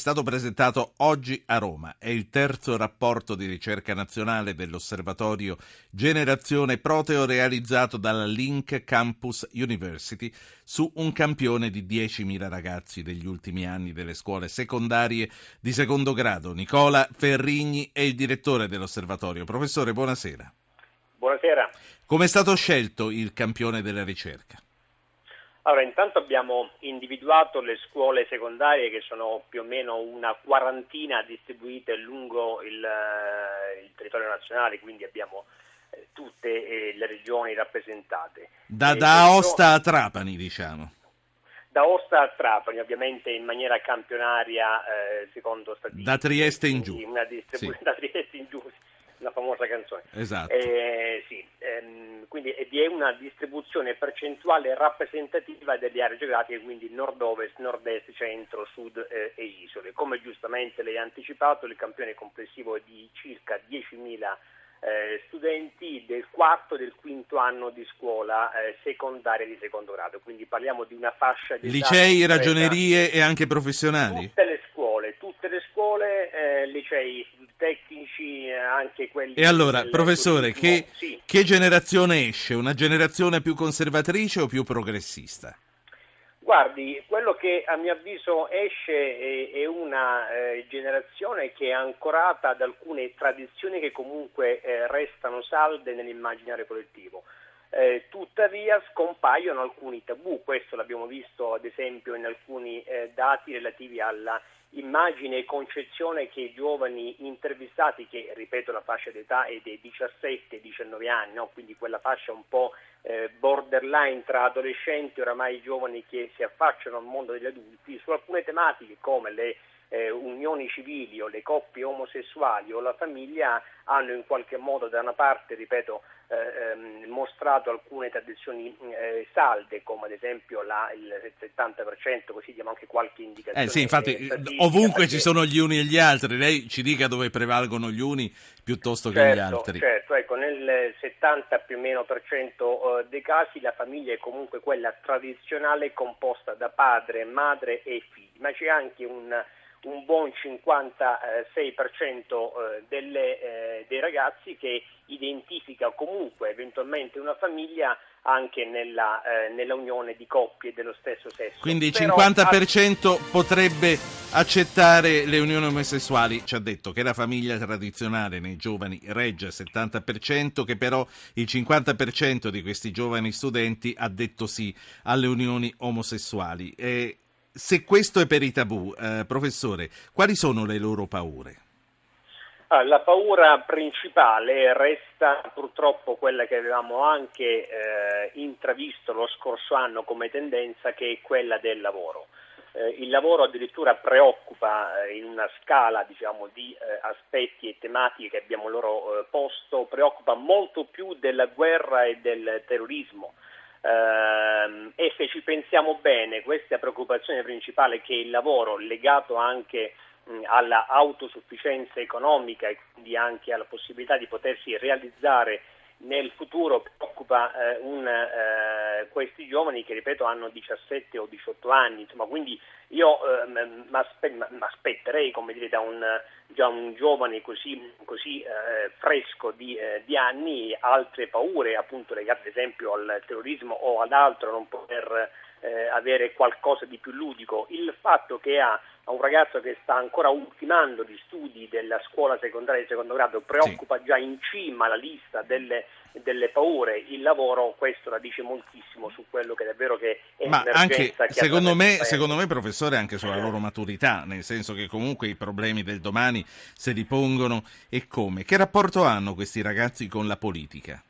stato presentato oggi a Roma. È il terzo rapporto di ricerca nazionale dell'Osservatorio Generazione Proteo realizzato dalla Link Campus University su un campione di 10.000 ragazzi degli ultimi anni delle scuole secondarie di secondo grado. Nicola Ferrigni è il direttore dell'osservatorio. Professore, buonasera. Buonasera. Come è stato scelto il campione della ricerca? Allora, intanto abbiamo individuato le scuole secondarie che sono più o meno una quarantina distribuite lungo il, eh, il territorio nazionale, quindi abbiamo eh, tutte eh, le regioni rappresentate. Da, da Aosta a Trapani, diciamo. Da Aosta a Trapani, ovviamente in maniera campionaria, eh, secondo statistiche. Da Trieste in giù. Una distribu- sì. Da Trieste in giù, la famosa canzone. Esatto. Sì, quindi vi è una distribuzione percentuale rappresentativa delle aree geografiche, quindi nord-ovest, nord-est, centro, sud eh, e isole. Come giustamente lei ha anticipato, il campione complessivo è di circa 10.000 eh, studenti del quarto e del quinto anno di scuola eh, secondaria di secondo grado, quindi parliamo di una fascia di licei, ragionerie e anche professionali? Tutte le scuole, tutte le scuole, eh, licei tecnici, anche quelli... E allora, professore, che, sì. che generazione esce? Una generazione più conservatrice o più progressista? Guardi, quello che a mio avviso esce è, una eh, generazione che è ancorata ad alcune tradizioni che comunque eh, restano salde nell'immaginario collettivo. Eh, tuttavia scompaiono alcuni tabù, questo l'abbiamo visto ad esempio in alcuni eh, dati relativi alla immagine e concezione che i giovani intervistati, che ripeto la fascia d'età è dei 17-19 anni, no? quindi quella fascia un po' eh, borderline tra adolescenti e oramai giovani che si affacciano al mondo degli adulti, su alcune tematiche come le eh, unioni civili o le coppie omosessuali o la famiglia hanno in qualche modo da una parte, ripeto, eh, ehm, mostrato alcune tradizioni eh, salde, come ad esempio la, il 70%, così diamo anche qualche indicazione. Eh sì, infatti ovunque ci sono gli uni e gli altri, lei ci dica dove prevalgono gli uni piuttosto certo, che gli altri. Certo, ecco, nel 70 più o meno per cento eh, dei casi la famiglia è comunque quella tradizionale composta da padre, madre e figli, ma c'è anche un un buon 56% eh, delle, eh, dei ragazzi che identifica comunque eventualmente una famiglia anche nella, eh, nella, unione di coppie dello stesso sesso. Quindi il 50% ha... potrebbe accettare le unioni omosessuali. Ci ha detto che la famiglia tradizionale nei giovani regge il 70%, che però il 50% di questi giovani studenti ha detto sì alle unioni omosessuali. E se questo è per i tabù, eh, professore, quali sono le loro paure? Ah, la paura principale resta purtroppo quella che avevamo anche eh, intravisto lo scorso anno come tendenza, che è quella del lavoro. Eh, il lavoro addirittura preoccupa eh, in una scala diciamo, di eh, aspetti e tematiche che abbiamo loro eh, posto, preoccupa molto più della guerra e del terrorismo. Uh, e se ci pensiamo bene, questa preoccupazione principale che il lavoro legato anche alla autosufficienza economica e quindi anche alla possibilità di potersi realizzare nel futuro preoccupa eh, un, eh, questi giovani che ripeto hanno 17 o 18 anni, insomma, quindi io eh, mi aspetterei come dire, da un, già un giovane così, così eh, fresco di, eh, di, anni altre paure appunto legate ad esempio al terrorismo o ad altro, non poter eh, avere qualcosa di più ludico. Il fatto che ha a un ragazzo che sta ancora ultimando gli studi della scuola secondaria di secondo grado, preoccupa sì. già in cima la lista delle, delle, paure, il lavoro, questo la dice moltissimo su quello che davvero che è Ma anche, secondo me, secondo me, professore, anche sulla loro maturità, nel senso che comunque i problemi del domani se li pongono e come. Che rapporto hanno questi ragazzi con la politica?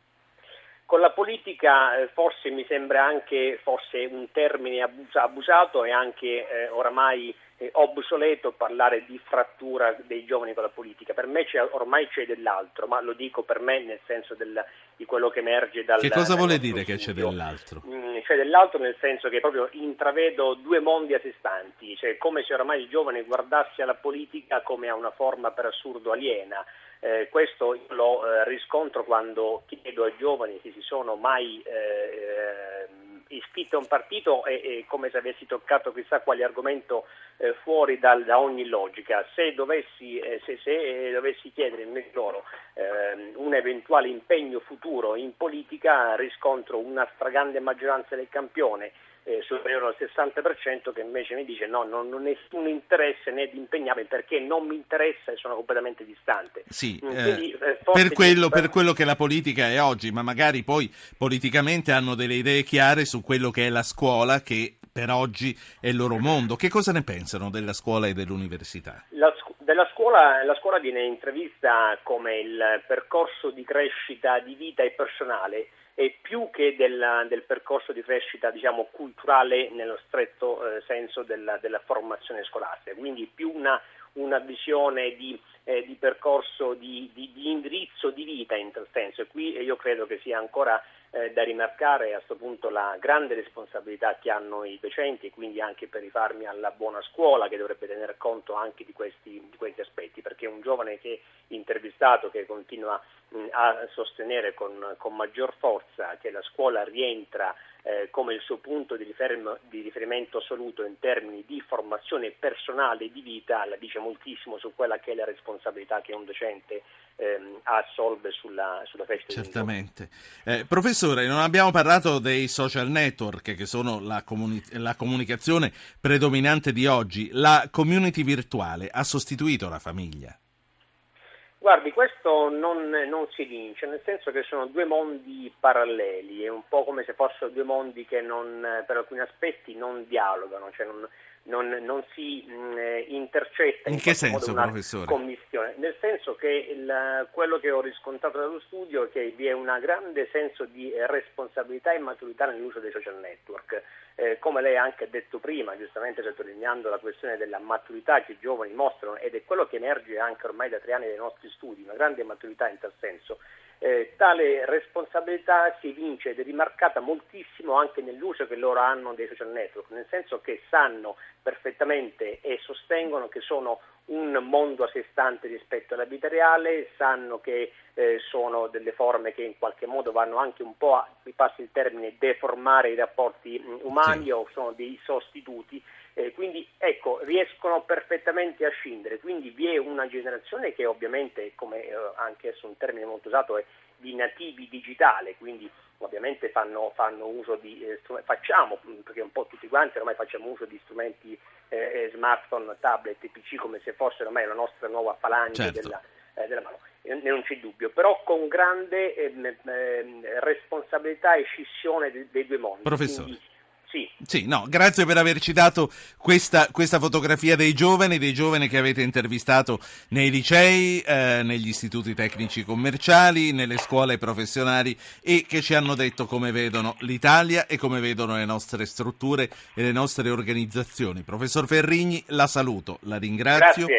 Con la politica eh, forse mi sembra anche forse un termine abusato e anche eh, oramai eh, obsoleto parlare di frattura dei giovani con la politica. Per me c'è, ormai c'è dell'altro, ma lo dico per me nel senso del, di quello che emerge dal... Che cosa vuole dire studio. che c'è dell'altro? Mm, c'è dell'altro nel senso che proprio intravedo due mondi a sé stanti, cioè come se ormai il giovane guardasse alla politica come a una forma per assurdo aliena. Eh, questo lo eh, riscontro quando chiedo ai giovani se si sono mai eh, iscritto a un partito è, come se avessi toccato chissà quale argomento eh, fuori dal, da ogni logica. Se dovessi, eh, se, se eh, dovessi chiedere loro ehm, un eventuale impegno futuro in politica, riscontro una stragrande maggioranza del campione eh, superiore al 60% che invece mi dice no, non ho nessun interesse né di impegnarmi perché non mi interessa e sono completamente distante. Sì, mm, Quindi, eh, per, quello, per quello che la politica è oggi, ma magari poi politicamente hanno delle idee chiare su quello che è la scuola che per oggi è il loro mondo. Che cosa ne pensano della scuola e dell'università? La, della scuola, la scuola viene intrevista come il percorso di crescita di vita e personale e più che del, del percorso di crescita diciamo, culturale nello stretto eh, senso della, della, formazione scolastica, quindi più una, una visione di, eh, di percorso, di, di, di, indirizzo di vita in tal senso. E qui io credo che sia ancora eh, da rimarcare a questo punto la grande responsabilità che hanno i docenti quindi anche per rifarmi alla buona scuola che dovrebbe tener conto anche di questi, di questi aspetti perché un giovane che intervistato che continua mh, a sostenere con, con, maggior forza che la scuola rientra eh, come il suo punto di, riferim- di, riferimento assoluto in termini di formazione personale e di vita, la dice moltissimo su quella che è la responsabilità che un docente ehm, assolve sulla, sulla festa Certamente. Eh, professore, non abbiamo parlato dei social network che sono la, comuni- la comunicazione predominante di oggi. La community virtuale ha sostituito la famiglia? Guardi, questo non, non, si vince, nel senso che sono due mondi paralleli, è un po' come se fossero due mondi che non, per alcuni aspetti non dialogano, cioè non, non, non si mh, mm, eh, intercetta in, in che senso, professore? commissione, nel senso che il, quello che ho riscontrato dallo studio è che vi è un grande senso di responsabilità e maturità nell'uso dei social network. Eh, come lei ha anche detto prima, giustamente sottolineando la questione della maturità che i giovani mostrano ed è quello che emerge anche ormai da tre anni dai nostri studi, una grande maturità in tal senso, eh, tale responsabilità si evince ed è rimarcata moltissimo anche nell'uso che loro hanno dei social network, nel senso che sanno perfettamente e sostengono che sono un mondo a sé stante rispetto alla vita reale, sanno che eh, sono delle forme che in qualche modo vanno anche un po' a, mi passi il termine, deformare i rapporti umani sì. o sono dei sostituti eh, quindi ecco, riescono perfettamente a scindere, quindi vi è una generazione che ovviamente, come eh, anche adesso un termine molto usato, è di nativi digitali, quindi ovviamente fanno, fanno uso di eh, facciamo, perché un po' tutti quanti ormai facciamo uso di strumenti eh, eh smartphone, tablet, PC come se fossero ormai la nostra nuova falange certo. della, eh, della mano, non c'è dubbio, però con grande ehm, ehm, responsabilità e scissione dei, dei due mondi. Professore. Quindi, sì. sì, no, grazie per averci dato questa, questa, fotografia dei giovani, dei giovani che avete intervistato nei licei, eh, negli istituti tecnici commerciali, nelle scuole professionali e che ci hanno detto come vedono l'Italia e come vedono le nostre strutture e le nostre organizzazioni. Professor Ferrigni, la saluto, la ringrazio. Grazie.